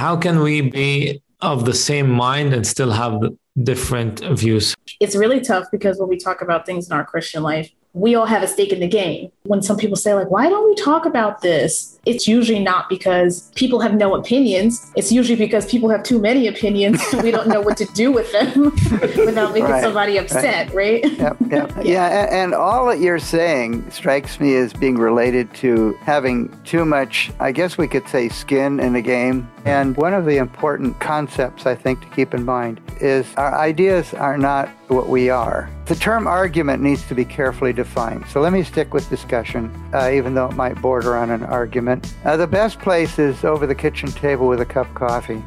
how can we be of the same mind and still have different views? It's really tough because when we talk about things in our Christian life, we all have a stake in the game. When some people say, like, why don't we talk about this? It's usually not because people have no opinions. It's usually because people have too many opinions. we don't know what to do with them without making right. somebody upset, right? right? Yep, yep. yeah, yeah and, and all that you're saying strikes me as being related to having too much, I guess we could say, skin in the game. And one of the important concepts I think to keep in mind is our ideas are not what we are. The term argument needs to be carefully defined. So let me stick with discussion, uh, even though it might border on an argument. Uh, the best place is over the kitchen table with a cup of coffee.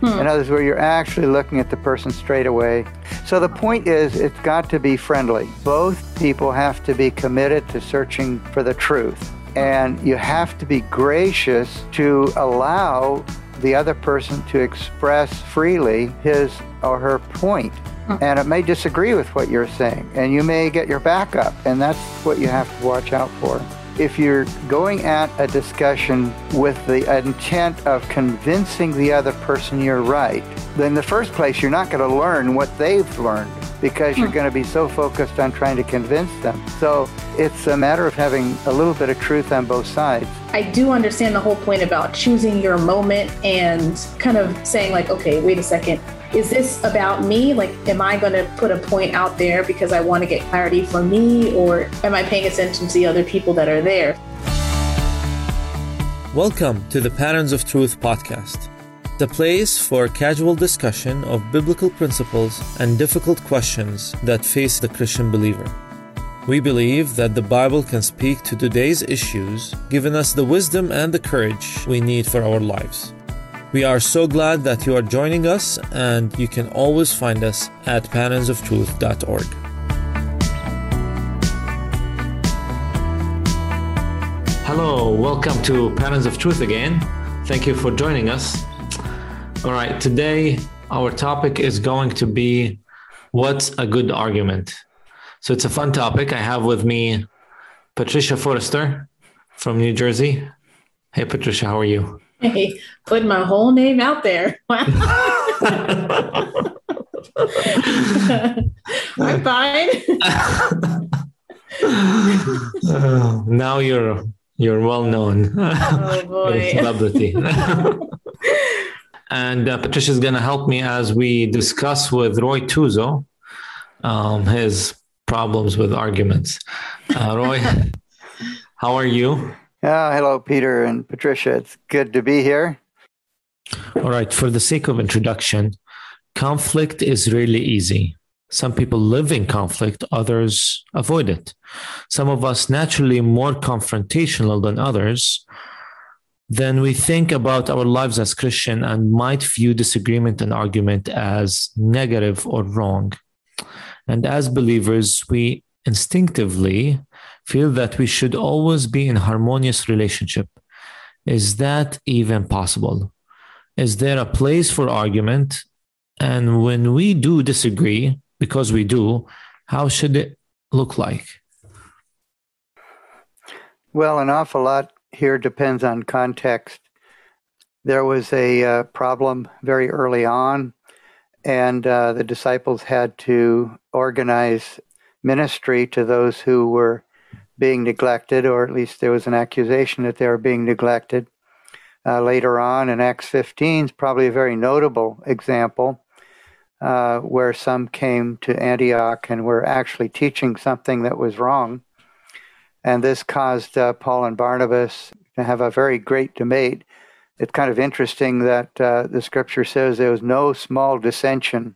Hmm. In others, where you're actually looking at the person straight away. So the point is, it's got to be friendly. Both people have to be committed to searching for the truth. And you have to be gracious to allow the other person to express freely his or her point. Hmm. And it may disagree with what you're saying, and you may get your back up, and that's what you have to watch out for. If you're going at a discussion with the intent of convincing the other person you're right, then in the first place, you're not going to learn what they've learned because you're hmm. going to be so focused on trying to convince them. So it's a matter of having a little bit of truth on both sides. I do understand the whole point about choosing your moment and kind of saying, like, okay, wait a second, is this about me? Like, am I going to put a point out there because I want to get clarity for me, or am I paying attention to the other people that are there? Welcome to the Patterns of Truth podcast, the place for casual discussion of biblical principles and difficult questions that face the Christian believer. We believe that the Bible can speak to today's issues, giving us the wisdom and the courage we need for our lives. We are so glad that you are joining us, and you can always find us at patternsofTruth.org. Hello, welcome to Patterns of Truth again. Thank you for joining us. All right, today our topic is going to be what's a good argument? So it's a fun topic. I have with me Patricia Forrester from New Jersey. Hey, Patricia, how are you? Hey, put my whole name out there. I'm fine. uh, now you're you're well known. Oh boy, celebrity. And uh, Patricia's gonna help me as we discuss with Roy Tuzo um, his problems with arguments. Uh, Roy, how are you? Uh, hello, Peter and Patricia. It's good to be here. All right. For the sake of introduction, conflict is really easy. Some people live in conflict, others avoid it. Some of us naturally more confrontational than others. Then we think about our lives as Christian and might view disagreement and argument as negative or wrong. And as believers, we instinctively feel that we should always be in harmonious relationship. Is that even possible? Is there a place for argument? And when we do disagree, because we do, how should it look like? Well, an awful lot here depends on context. There was a uh, problem very early on, and uh, the disciples had to organize ministry to those who were being neglected, or at least there was an accusation that they were being neglected. Uh, later on in Acts 15 is probably a very notable example uh, where some came to Antioch and were actually teaching something that was wrong. And this caused uh, Paul and Barnabas to have a very great debate. It's kind of interesting that uh, the scripture says there was no small dissension.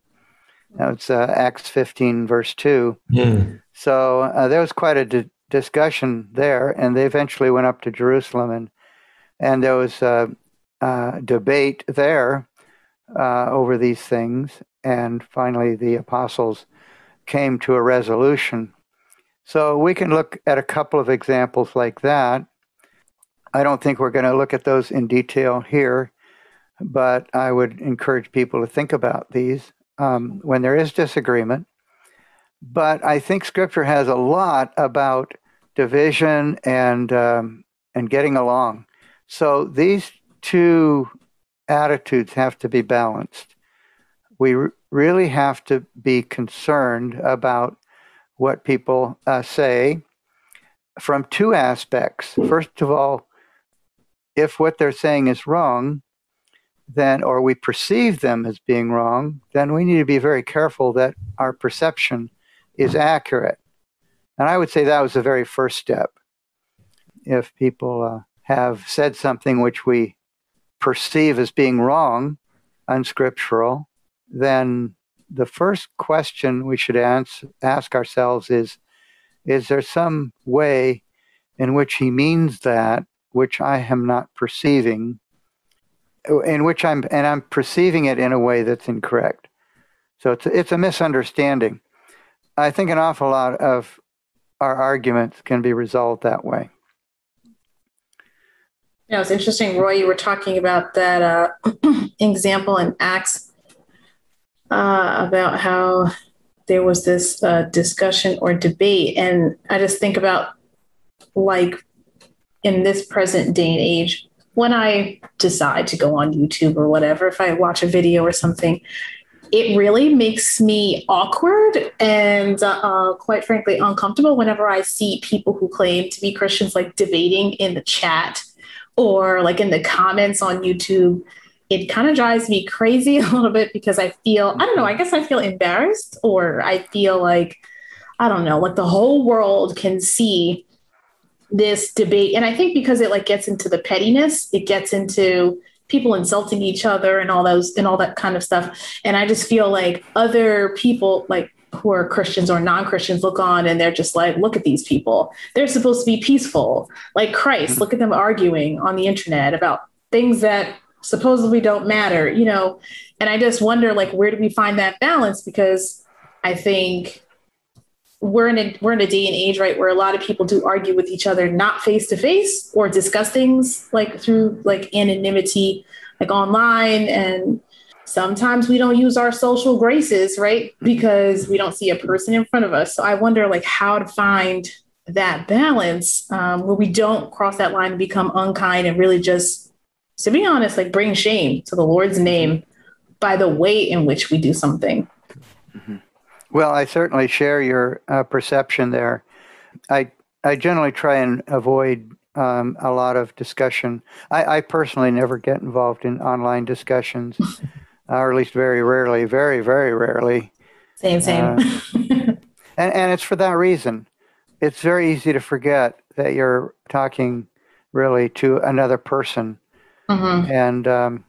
That's uh, Acts 15, verse 2. Mm. So uh, there was quite a di- discussion there, and they eventually went up to Jerusalem, and and there was a, a debate there uh, over these things, and finally the apostles came to a resolution. So we can look at a couple of examples like that. I don't think we're going to look at those in detail here, but I would encourage people to think about these um, when there is disagreement. But I think Scripture has a lot about division and um, and getting along. So these two attitudes have to be balanced. We r- really have to be concerned about what people uh, say from two aspects. First of all, if what they're saying is wrong, then or we perceive them as being wrong, then we need to be very careful that our perception is accurate. And I would say that was the very first step. If people uh, have said something which we perceive as being wrong, unscriptural, then the first question we should ask, ask ourselves is Is there some way in which he means that which I am not perceiving, in which I'm, and I'm perceiving it in a way that's incorrect? So it's, it's a misunderstanding. I think an awful lot of our arguments can be resolved that way. Yeah, it's interesting, Roy. You were talking about that uh, example in Acts uh, about how there was this uh, discussion or debate, and I just think about like in this present day and age, when I decide to go on YouTube or whatever, if I watch a video or something, it really makes me awkward and uh, quite frankly uncomfortable whenever I see people who claim to be Christians like debating in the chat or like in the comments on YouTube. It kind of drives me crazy a little bit because I feel, I don't know, I mm-hmm. guess I feel embarrassed or I feel like, I don't know, like the whole world can see this debate. And I think because it like gets into the pettiness, it gets into people insulting each other and all those and all that kind of stuff. And I just feel like other people like who are Christians or non-Christians look on and they're just like, look at these people. They're supposed to be peaceful, like Christ. Mm-hmm. Look at them arguing on the internet about things that supposedly don't matter, you know. And I just wonder like where do we find that balance? Because I think we're in a we're in a day and age right where a lot of people do argue with each other not face to face or discuss things like through like anonymity like online and sometimes we don't use our social graces right because we don't see a person in front of us so i wonder like how to find that balance um, where we don't cross that line and become unkind and really just to be honest like bring shame to the lord's name by the way in which we do something mm-hmm. Well, I certainly share your uh, perception there. I I generally try and avoid um, a lot of discussion. I, I, personally never get involved in online discussions, or at least very rarely, very very rarely. Same, same. Uh, and and it's for that reason. It's very easy to forget that you're talking really to another person, mm-hmm. and um,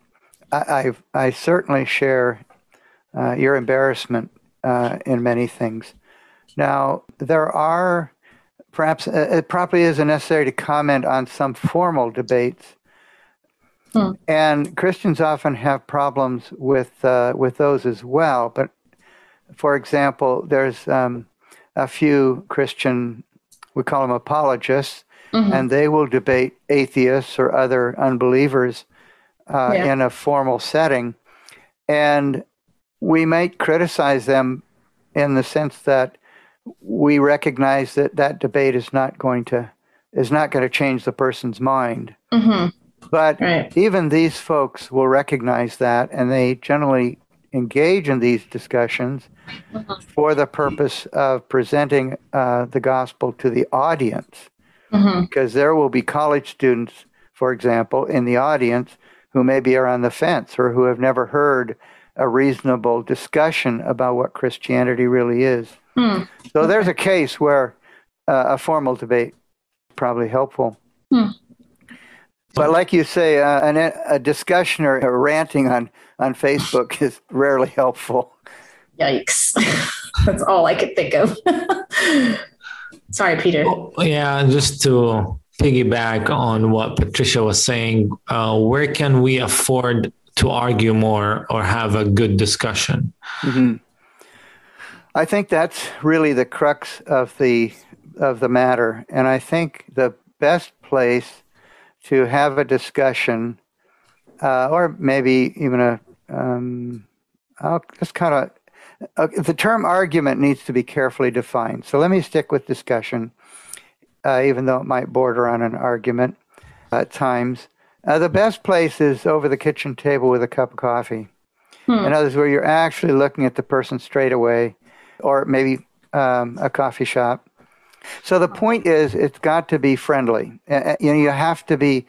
I, I, I certainly share uh, your embarrassment uh, in many things. Now, there are perhaps uh, it probably isn't necessary to comment on some formal debates. Hmm. And Christians often have problems with uh, with those as well. But for example, there's um, a few Christian, we call them apologists, mm-hmm. and they will debate atheists or other unbelievers uh, yeah. in a formal setting. And we might criticize them in the sense that we recognize that that debate is not going to is not going to change the person's mind. Mm-hmm. But right. even these folks will recognize that, and they generally engage in these discussions mm-hmm. for the purpose of presenting uh, the gospel to the audience. Mm-hmm. Because there will be college students, for example, in the audience who maybe are on the fence or who have never heard a reasonable discussion about what Christianity really is. Hmm. So there's a case where uh, a formal debate probably helpful. Hmm. But like you say, uh, an, a discussion or a ranting on, on Facebook is rarely helpful. Yikes. That's all I could think of. Sorry, Peter. Oh, yeah, just to piggyback on what Patricia was saying, uh, where can we afford to argue more or have a good discussion. Mm-hmm. I think that's really the crux of the of the matter, and I think the best place to have a discussion, uh, or maybe even a, um, I'll just kind of. Uh, the term argument needs to be carefully defined. So let me stick with discussion, uh, even though it might border on an argument at times. Uh, the best place is over the kitchen table with a cup of coffee. Hmm. In others, where you're actually looking at the person straight away, or maybe um, a coffee shop. So the point is, it's got to be friendly. Uh, you know, you have to be.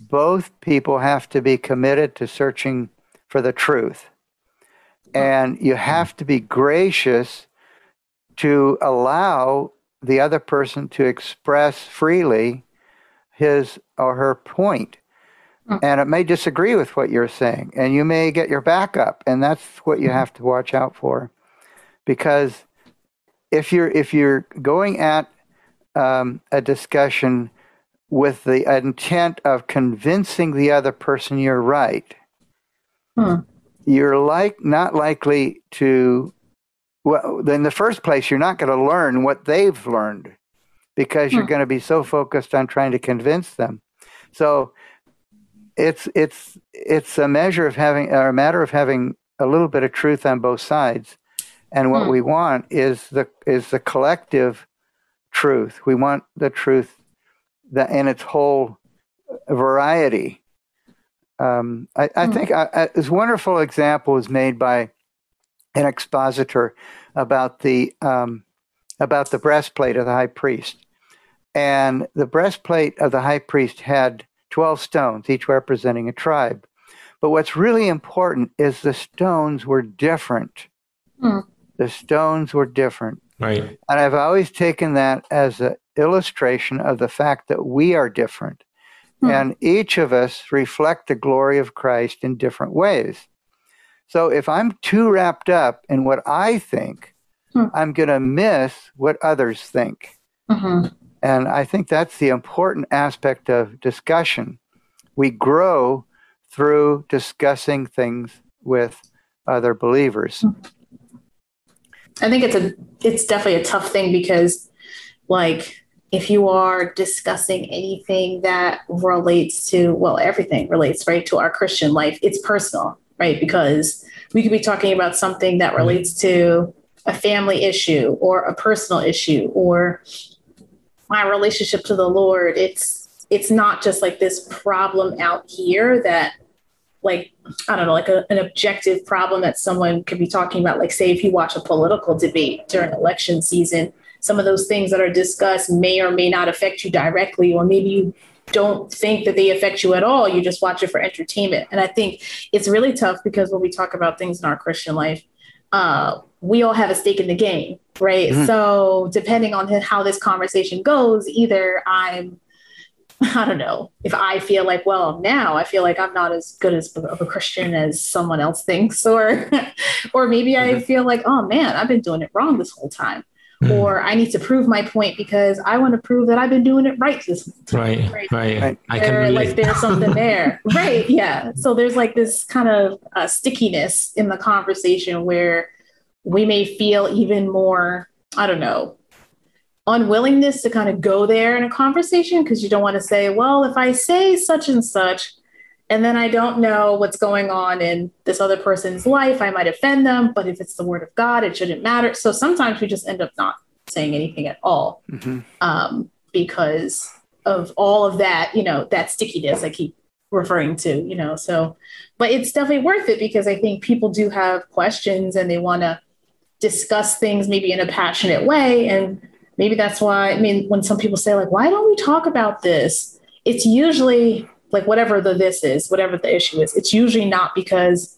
Both people have to be committed to searching for the truth, and you have to be gracious to allow the other person to express freely his or her point. Hmm. And it may disagree with what you're saying, and you may get your back up, and that's what you have to watch out for. Because if you're if you're going at um, a discussion with the intent of convincing the other person you're right, Hmm. You're like not likely to. Well, in the first place, you're not going to learn what they've learned because you're Hmm. going to be so focused on trying to convince them. So it's it's it's a measure of having or a matter of having a little bit of truth on both sides. And what Hmm. we want is the is the collective truth. We want the truth that in its whole variety. Um, I, I Hmm. think I, I, this wonderful example was made by an expositor about the um, about the breastplate of the high priest, and the breastplate of the high priest had twelve stones, each representing a tribe. But what's really important is the stones were different. Hmm. The stones were different. Right. And I've always taken that as an illustration of the fact that we are different. Hmm. And each of us reflect the glory of Christ in different ways. So if I'm too wrapped up in what I think, Hmm. I'm going to miss what others think. Mhm. And I think that's the important aspect of discussion. We grow through discussing things with other believers. I think it's a it's definitely a tough thing because like if you are discussing anything that relates to well everything relates right to our Christian life it's personal right? Because we could be talking about something that mm-hmm. relates to a family issue or a personal issue or my relationship to the Lord. It's it's not just like this problem out here that like I don't know, like a, an objective problem that someone could be talking about. Like, say, if you watch a political debate during election season, some of those things that are discussed may or may not affect you directly, or maybe you don't think that they affect you at all. You just watch it for entertainment. And I think it's really tough because when we talk about things in our Christian life, uh, we all have a stake in the game, right? Mhm. So, depending on how this conversation goes, either I'm I don't know if I feel like, well, now I feel like I'm not as good as of a Christian as someone else thinks, or, or maybe I Mhm. feel like, oh man, I've been doing it wrong this whole time, Hmm. or I need to prove my point because I want to prove that I've been doing it right this whole time. Right. Right. Right. Right. I can There- relate. like there's something there, right? Yeah. So there's like this kind of uh, stickiness in the conversation where we may feel even more, I don't know, unwillingness to kind of go there in a conversation because you don't want to say, well, if I say such and such, and then I don't know what's going on in this other person's life, I might offend them. But if it's the word of God, it shouldn't matter. So sometimes we just end up not saying anything at all Mhm. um, because of all of that, you know, that stickiness I keep referring to, you know. So, but it's definitely worth it because I think people do have questions and they want to discuss things maybe in a passionate way. And maybe that's why, I mean, when some people say, like, why don't we talk about this? It's usually like whatever the this is, whatever the issue is, it's usually not because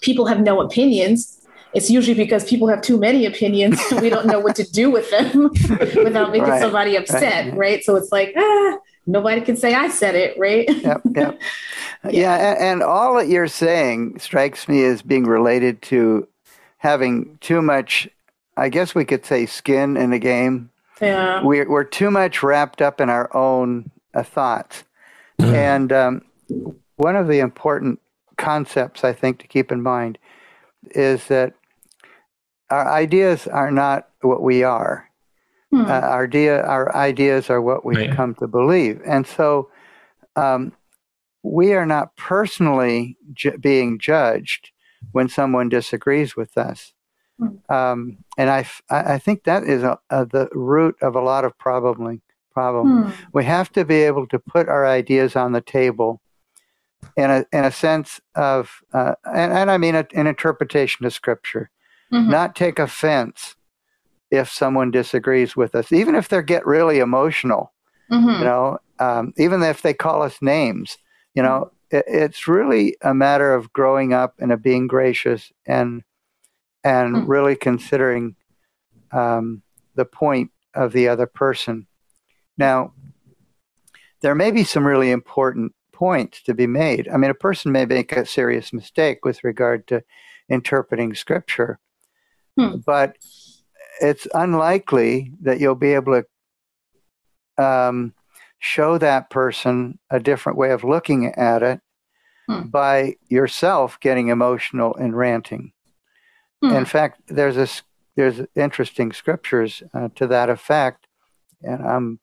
people have no opinions. It's usually because people have too many opinions and we don't know what to do with them without making Right, somebody upset, right. right. So it's like, ah, nobody can say I said it, right? Yep, yep. yeah, and, and all that you're saying strikes me as being related to having too much, I guess we could say, skin in the game. yeah. We're, we're too much wrapped up in our own uh, thoughts. And um, one of the important concepts I think to keep in mind is that our ideas are not what we are. Hmm. Uh, our, idea, our ideas are what we Right. come to believe. And so um, we are not personally ju- being judged when someone disagrees with us. Hmm. Um, and I, f- I think that is a, a, the root of a lot of problem. Problem. Hmm. We have to be able to put our ideas on the table in a in a sense of, uh, and, and I mean a, an interpretation of Scripture, mm-hmm. not take offense if someone disagrees with us, even if they get really emotional. Mm-hmm. You know, um, even if they call us names, you know, mm-hmm. it, it's really a matter of growing up and of being gracious and and mm-hmm. really considering um, the point of the other person. Now, there may be some really important points to be made. I mean, a person may make a serious mistake with regard to interpreting scripture, hmm. but it's unlikely that you'll be able to um, show that person a different way of looking at it hmm. by yourself getting emotional and ranting. Hmm. In fact, there's a there's interesting scriptures uh, to that effect, and I'm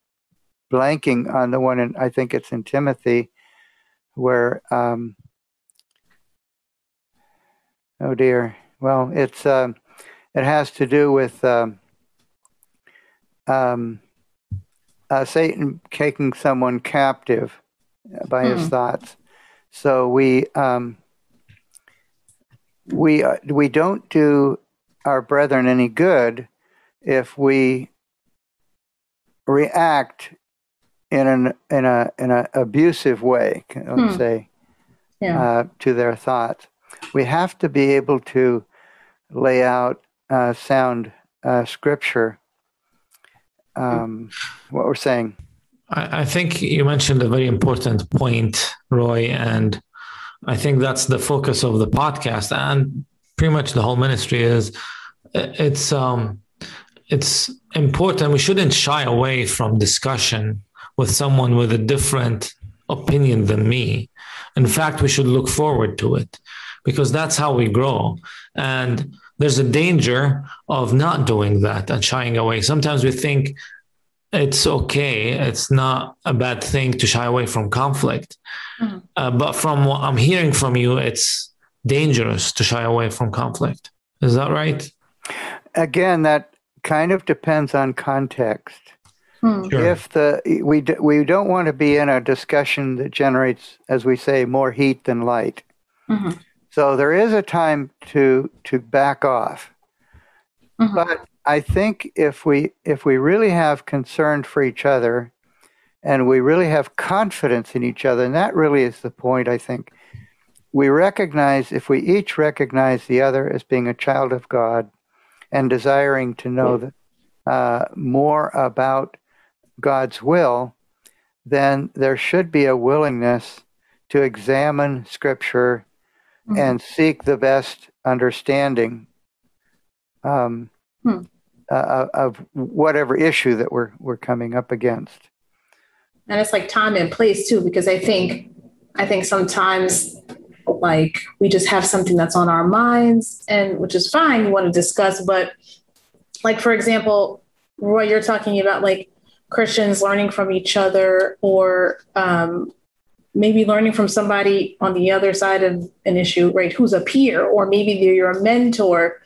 blanking on the one, and I think it's in Timothy, where um, oh dear, well, it's um, it has to do with um, um, uh, Satan taking someone captive by his hmm. thoughts. So we um, we uh, we don't do our brethren any good if we react in an in a in an abusive way, let's hmm. say, yeah. uh, to their thoughts. We have to be able to lay out uh, sound uh, scripture. Um, what we're saying. I, I think you mentioned a very important point, Roy, and I think that's the focus of the podcast and pretty much the whole ministry is it's um it's important we shouldn't shy away from discussion with someone with a different opinion than me. In fact we should look forward to it because that's how we grow. And there's a danger of not doing that and shying away. Sometimes we think it's okay. It's not a bad thing to shy away from conflict. Mm-hmm. uh, but from what i'm hearing from you it's dangerous to shy away from conflict. Is that right? Again, that kind of depends on context. Hmm. Sure. If the we we don't want to be in a discussion that generates, as we say, more heat than light. Mm-hmm. So there is a time to to back off. Mm-hmm. But I think if we if we really have concern for each other, and we really have confidence in each other, and that really is the point. I think we recognize if we each recognize the other as being a child of God and desiring to know that, uh, more about God's will, then there should be a willingness to examine Scripture mm-hmm. and seek the best understanding um, hmm. uh, of whatever issue that we're we're coming up against. And it's like time and place too, because I think I think sometimes like we just have something that's on our minds and which is fine you want to discuss but like for example roy you're talking about like christians learning from each other or um, maybe learning from somebody on the other side of an issue right who's a peer or maybe you're a mentor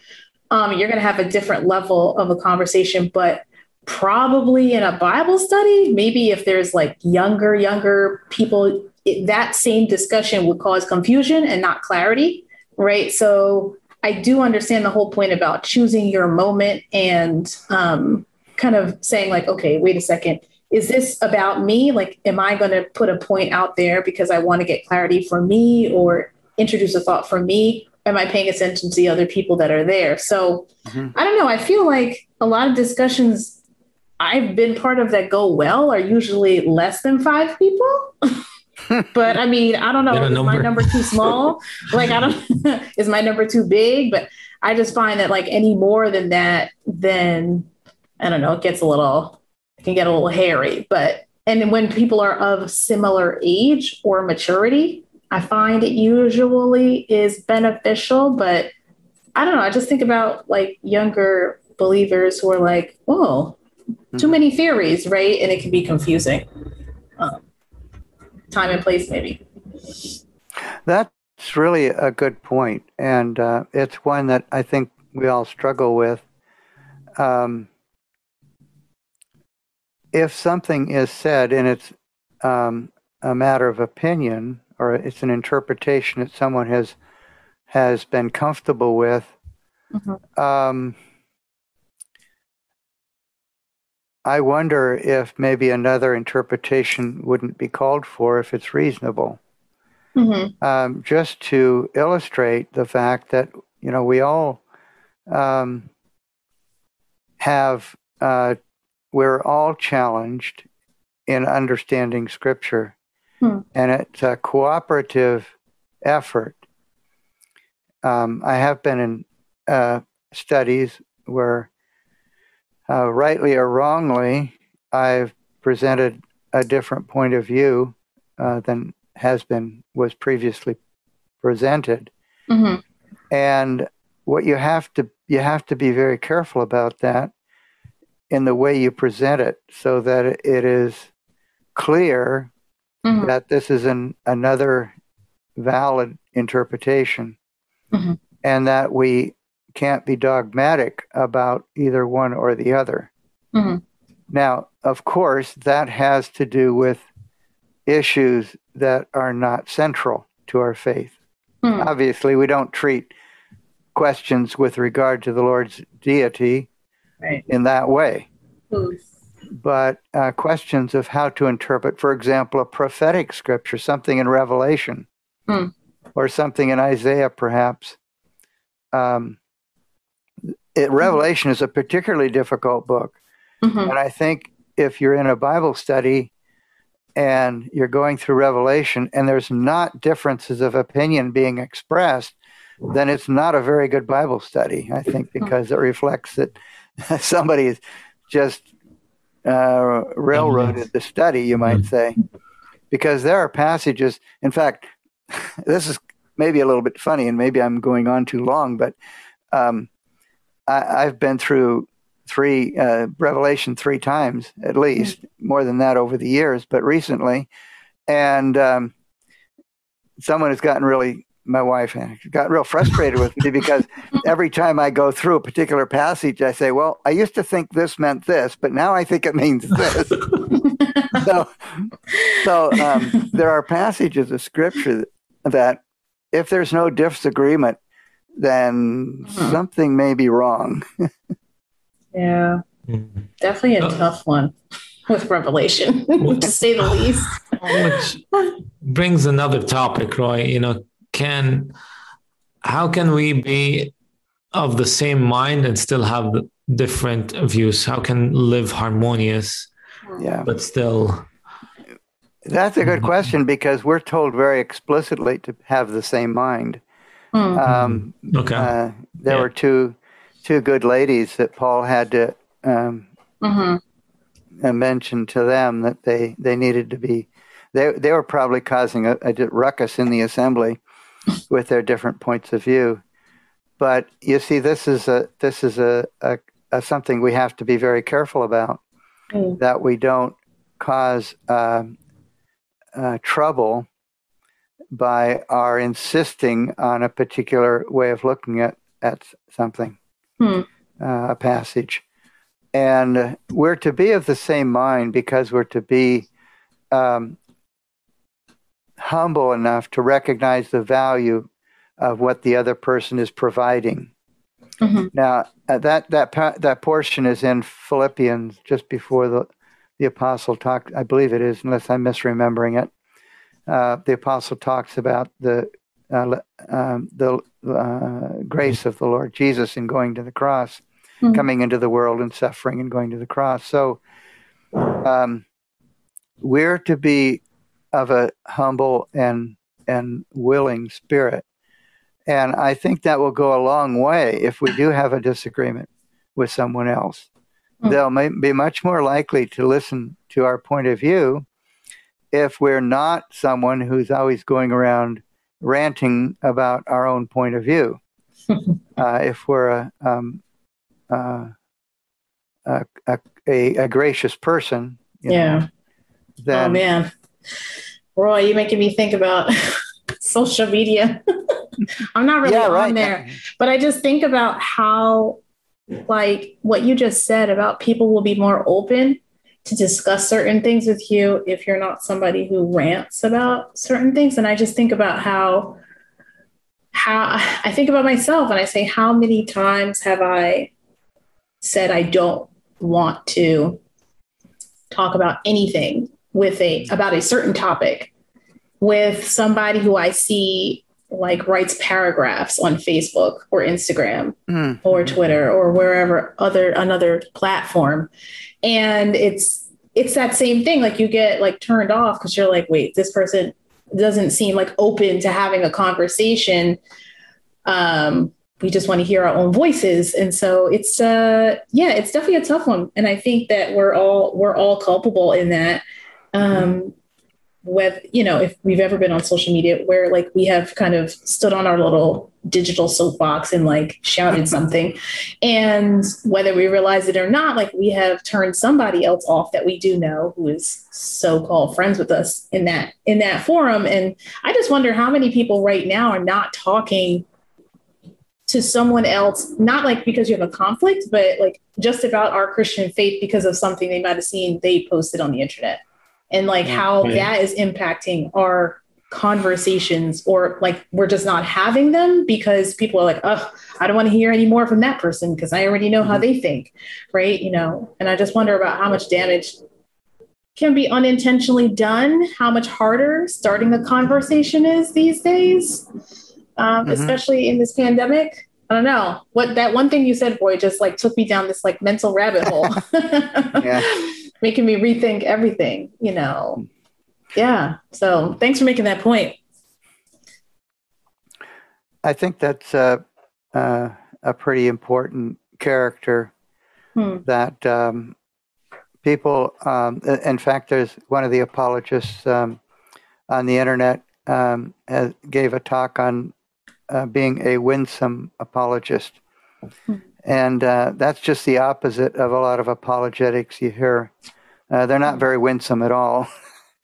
um, you're going to have a different level of a conversation but probably in a bible study maybe if there's like younger younger people it, that same discussion would cause confusion and not clarity, right? So I do understand the whole point about choosing your moment and um, kind of saying, like, okay, wait a second. Is this about me? Like, am I going to put a point out there because I want to get clarity for me or introduce a thought for me? Am I paying attention to the other people that are there? So mm-hmm. I don't know. I feel like a lot of discussions I've been part of that go well are usually less than five people. but I mean, I don't know. Is number. my number too small? like, I don't, is my number too big? But I just find that like any more than that, then I don't know, it gets a little, it can get a little hairy. But, and when people are of similar age or maturity, I find it usually is beneficial. But I don't know. I just think about like younger believers who are like, oh, too many theories, right? And it can be confusing. Um, time and place, maybe. That's really a good point, and uh, it's one that I think we all struggle with. Um, if something is said and it's um, a matter of opinion or it's an interpretation that someone has has been comfortable with, Mhm. um, I wonder if maybe another interpretation wouldn't be called for if it's reasonable. Mhm. Um, just to illustrate the fact that you know we all um, have uh, we're all challenged in understanding Scripture, Hmm. and it's a cooperative effort. Um, I have been in uh, studies where, uh, rightly or wrongly, I've presented a different point of view uh, than has been was previously presented, Mhm. and what you have to you have to be very careful about that in the way you present it, so that it is clear Mhm. that this is an another valid interpretation Mhm. and that we can't be dogmatic about either one or the other. Mhm. Now, of course, that has to do with issues that are not central to our faith. Mhm. Obviously, we don't treat questions with regard to the Lord's deity Right. in that way but uh, questions of how to interpret, for example, a prophetic scripture, something in Revelation, Hmm. or something in Isaiah, perhaps. Um, it, Revelation is a particularly difficult book, Mhm. and I think if you're in a Bible study and you're going through Revelation and there's not differences of opinion being expressed, then it's not a very good Bible study, I think, because it reflects that somebody just uh, railroaded the study, you might say. Because there are passages, in fact, this is maybe a little bit funny and maybe I'm going on too long, but um, I, I've been through three uh, Revelation three times at least, more than that over the years, but recently, and um, someone has gotten really my wife got real frustrated with me because every time I go through a particular passage, I say, "Well, I used to think this meant this, but now I think it means this." so, so um, there are passages of scripture that, if there's no disagreement, then Hmm. something may be wrong. Yeah, Mhm. definitely a Oh. tough one with Revelation, to say the least. Which brings another topic, Roy. You know, can how can we be of the same mind and still have different views? How can live harmonious Yeah, but still? that's a good question because we're told very explicitly to have the same mind. Hmm. Um, Okay. uh, there Yeah. were two two good ladies that Paul had to um, Mhm. uh, mention to them that they, they needed to be they they were probably causing a, a ruckus in the assembly with their different points of view. But you see, this is a this is a, a, a something we have to be very careful about Mm. that we don't cause um, uh, trouble by our insisting on a particular way of looking at at something, Hmm. uh, a passage, and uh, we're to be of the same mind because we're to be um, humble enough to recognize the value of what the other person is providing. Mhm. Now uh, that that that portion is in Philippians just before the the apostle talked. I believe it is, unless I'm misremembering it. Uh, the apostle talks about the uh, um, the uh, grace of the Lord Jesus in going to the cross, Mhm. coming into the world and suffering and going to the cross. So um, we're to be of a humble and and willing spirit. And I think that will go a long way if we do have a disagreement with someone else. Mm. They'll may, be much more likely to listen to our point of view if we're not someone who's always going around ranting about our own point of view. uh, if we're a, um, uh, a, a, a, gracious person, you know, Yeah. then oh man, Roy, you're making me think about social media. I'm not really yeah, on right. there, but I just think about how, like, what you just said about people will be more open to discuss certain things with you if you're not somebody who rants about certain things. And I just think about how how I think about myself and I say, how many times have I said I don't want to talk about anything with a about a certain topic with somebody who I see like writes paragraphs on Facebook or Instagram mm. or Twitter or wherever other another platform. And it's it's that same thing. Like you get like turned off because you're like wait this person doesn't seem like open to having a conversation. Um, we just want to hear our own voices. And so it's uh yeah it's definitely a tough one. And i think that we're all we're all culpable in that um with you know if we've ever been on social media where like we have kind of stood on our little digital soapbox and like shouted something. And whether we realize it or not like we have turned somebody else off that we do know who is so-called friends with us in that in that forum. And i just wonder how many people right now are not talking to someone else not like because you have a conflict but like just about our christian faith because of something they might have seen they posted on the internet and like how that is impacting our conversations or like we're just not having them because people are like oh i don't want to hear any more from that person because i already know mm-hmm. how they think right you know and i just wonder about how much damage can be unintentionally done how much harder starting a conversation is these days um, mm-hmm. especially in this pandemic I don't know what that one thing you said, boy, just like took me down this like mental rabbit hole. yeah making me rethink everything, you know. Yeah. So thanks for making that point. I think that's a, a, a pretty important character hmm. that um, people, um, in fact, there's one of the apologists um, on the internet um, has, gave a talk on uh, being a winsome apologist. Hmm. And uh, that's just the opposite of a lot of apologetics you hear. Uh, they're not very winsome at all.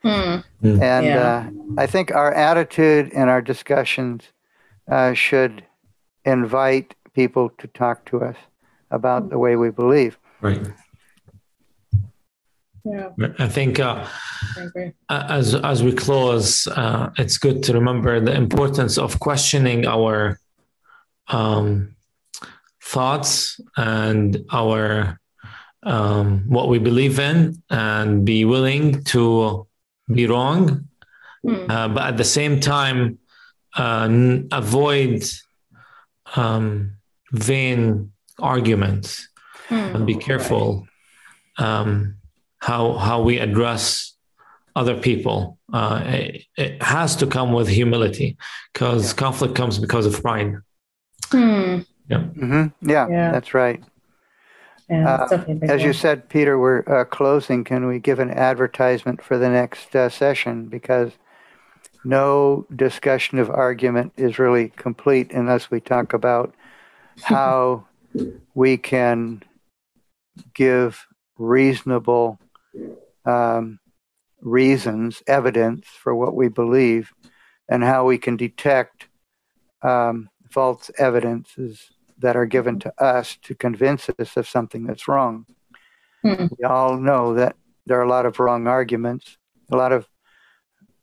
Hmm. And yeah. uh, I think our attitude and our discussions uh, should invite people to talk to us about the way we believe. Right. Yeah. I think uh, I as as we close, uh, it's good to remember the importance of questioning our um, thoughts and our um, what we believe in and be willing to be wrong, mm. uh, but at the same time uh, n- avoid um, vain arguments mm. and be careful um, how how we address other people. Uh, it, it, has to come with humility because yeah. conflict comes because of pride. Mm. Yeah. Mm-hmm. yeah. yeah, that's right. Uh, as you said, Peter, we're uh, closing. Can we give an advertisement for the next uh, session? Because no discussion of argument is really complete unless we talk about how we can give reasonable um, reasons, evidence for what we believe, and how we can detect um, false evidences that are given to us to convince us of something that's wrong. Mm-hmm. We all know that there are a lot of wrong arguments, a lot of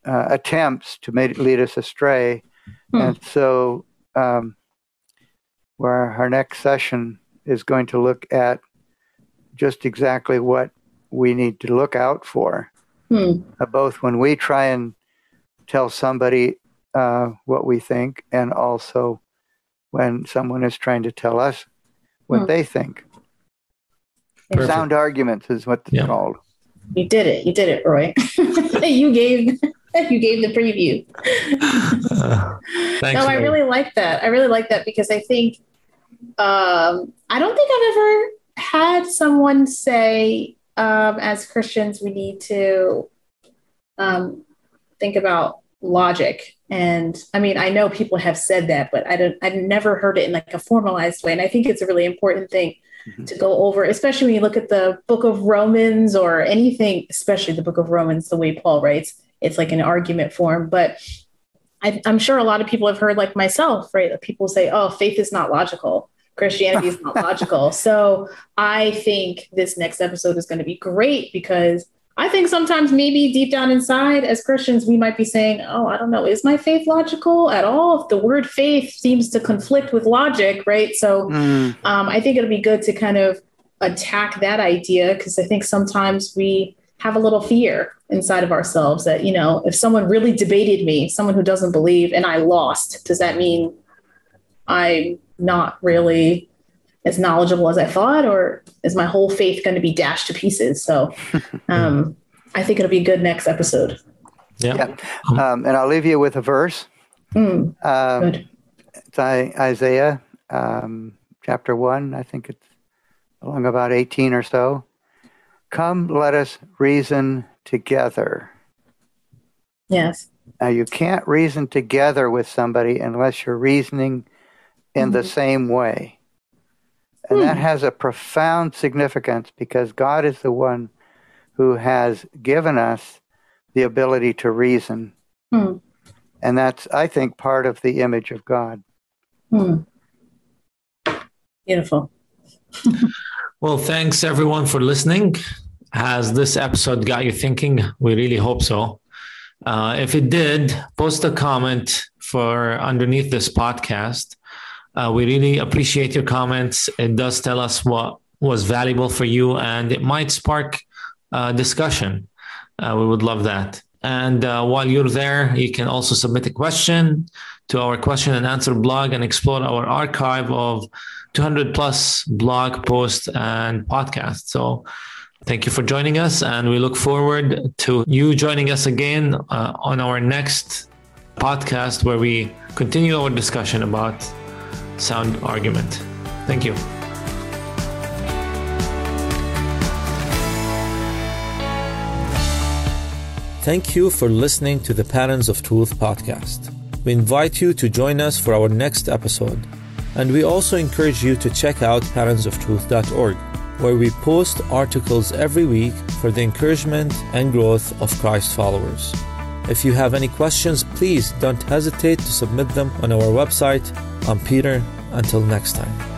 uh, attempts to make, lead us astray. Mm-hmm. And so, um, where our next session is going to look at just exactly what we need to look out for, mm. uh, both when we try and tell somebody uh, what we think and also when someone is trying to tell us what hmm. they think. Perfect. Sound arguments is what it's yeah. called. You did it. You did it, Roy. you gave you gave the preview. uh, thanks, no, I really like that. I really like that because I think um, I don't think I've ever had someone say, um, as Christians, we need to um, think about logic and I mean, I know people have said that, but I don't, I've never heard it in like a formalized way. And I think it's a really important thing mm-hmm. to go over, especially when you look at the book of Romans or anything, especially the book of Romans, the way Paul writes, it's like an argument form. But I, I'm sure a lot of people have heard, like myself, right? That people say, oh, faith is not logical. Christianity is not logical. So I think this next episode is going to be great because I think sometimes maybe deep down inside, as Christians, we might be saying, Oh, I don't know, is my faith logical at all? If the word faith seems to conflict with logic, right? So mm. um, I think it'll be good to kind of attack that idea because I think sometimes we have a little fear inside of ourselves that, you know, if someone really debated me, someone who doesn't believe, and I lost, does that mean I'm not really as knowledgeable as I thought, or is my whole faith going to be dashed to pieces? So um, I think it'll be a good next episode. Yeah. yeah. Um, and I'll leave you with a verse. Mm, um, good. It's Isaiah um, chapter 1. I think it's along about 18 or so. Come, let us reason together. Yes. Now, you can't reason together with somebody unless you're reasoning in mm-hmm. the same way. And mm. that has a profound significance because God is the one who has given us the ability to reason. Mm. And that's, I think, part of the image of God. Mm. Beautiful. well, thanks everyone for listening. Has this episode got you thinking? We really hope so. Uh, if it did, post a comment for underneath this podcast. Uh, we really appreciate your comments. It does tell us what was valuable for you, and it might spark uh, discussion. Uh, we would love that. And uh, while you're there, you can also submit a question to our question and answer blog and explore our archive of 200 plus blog posts and podcasts. So thank you for joining us. And we look forward to you joining us again uh, on our next podcast where we continue our discussion about sound argument. Thank you. Thank you for listening to the Patterns of Truth podcast. We invite you to join us for our next episode and we also encourage you to check out patternsofTruth.org, where we post articles every week for the encouragement and growth of Christ followers. If you have any questions, please don't hesitate to submit them on our website. I'm Peter. Until next time.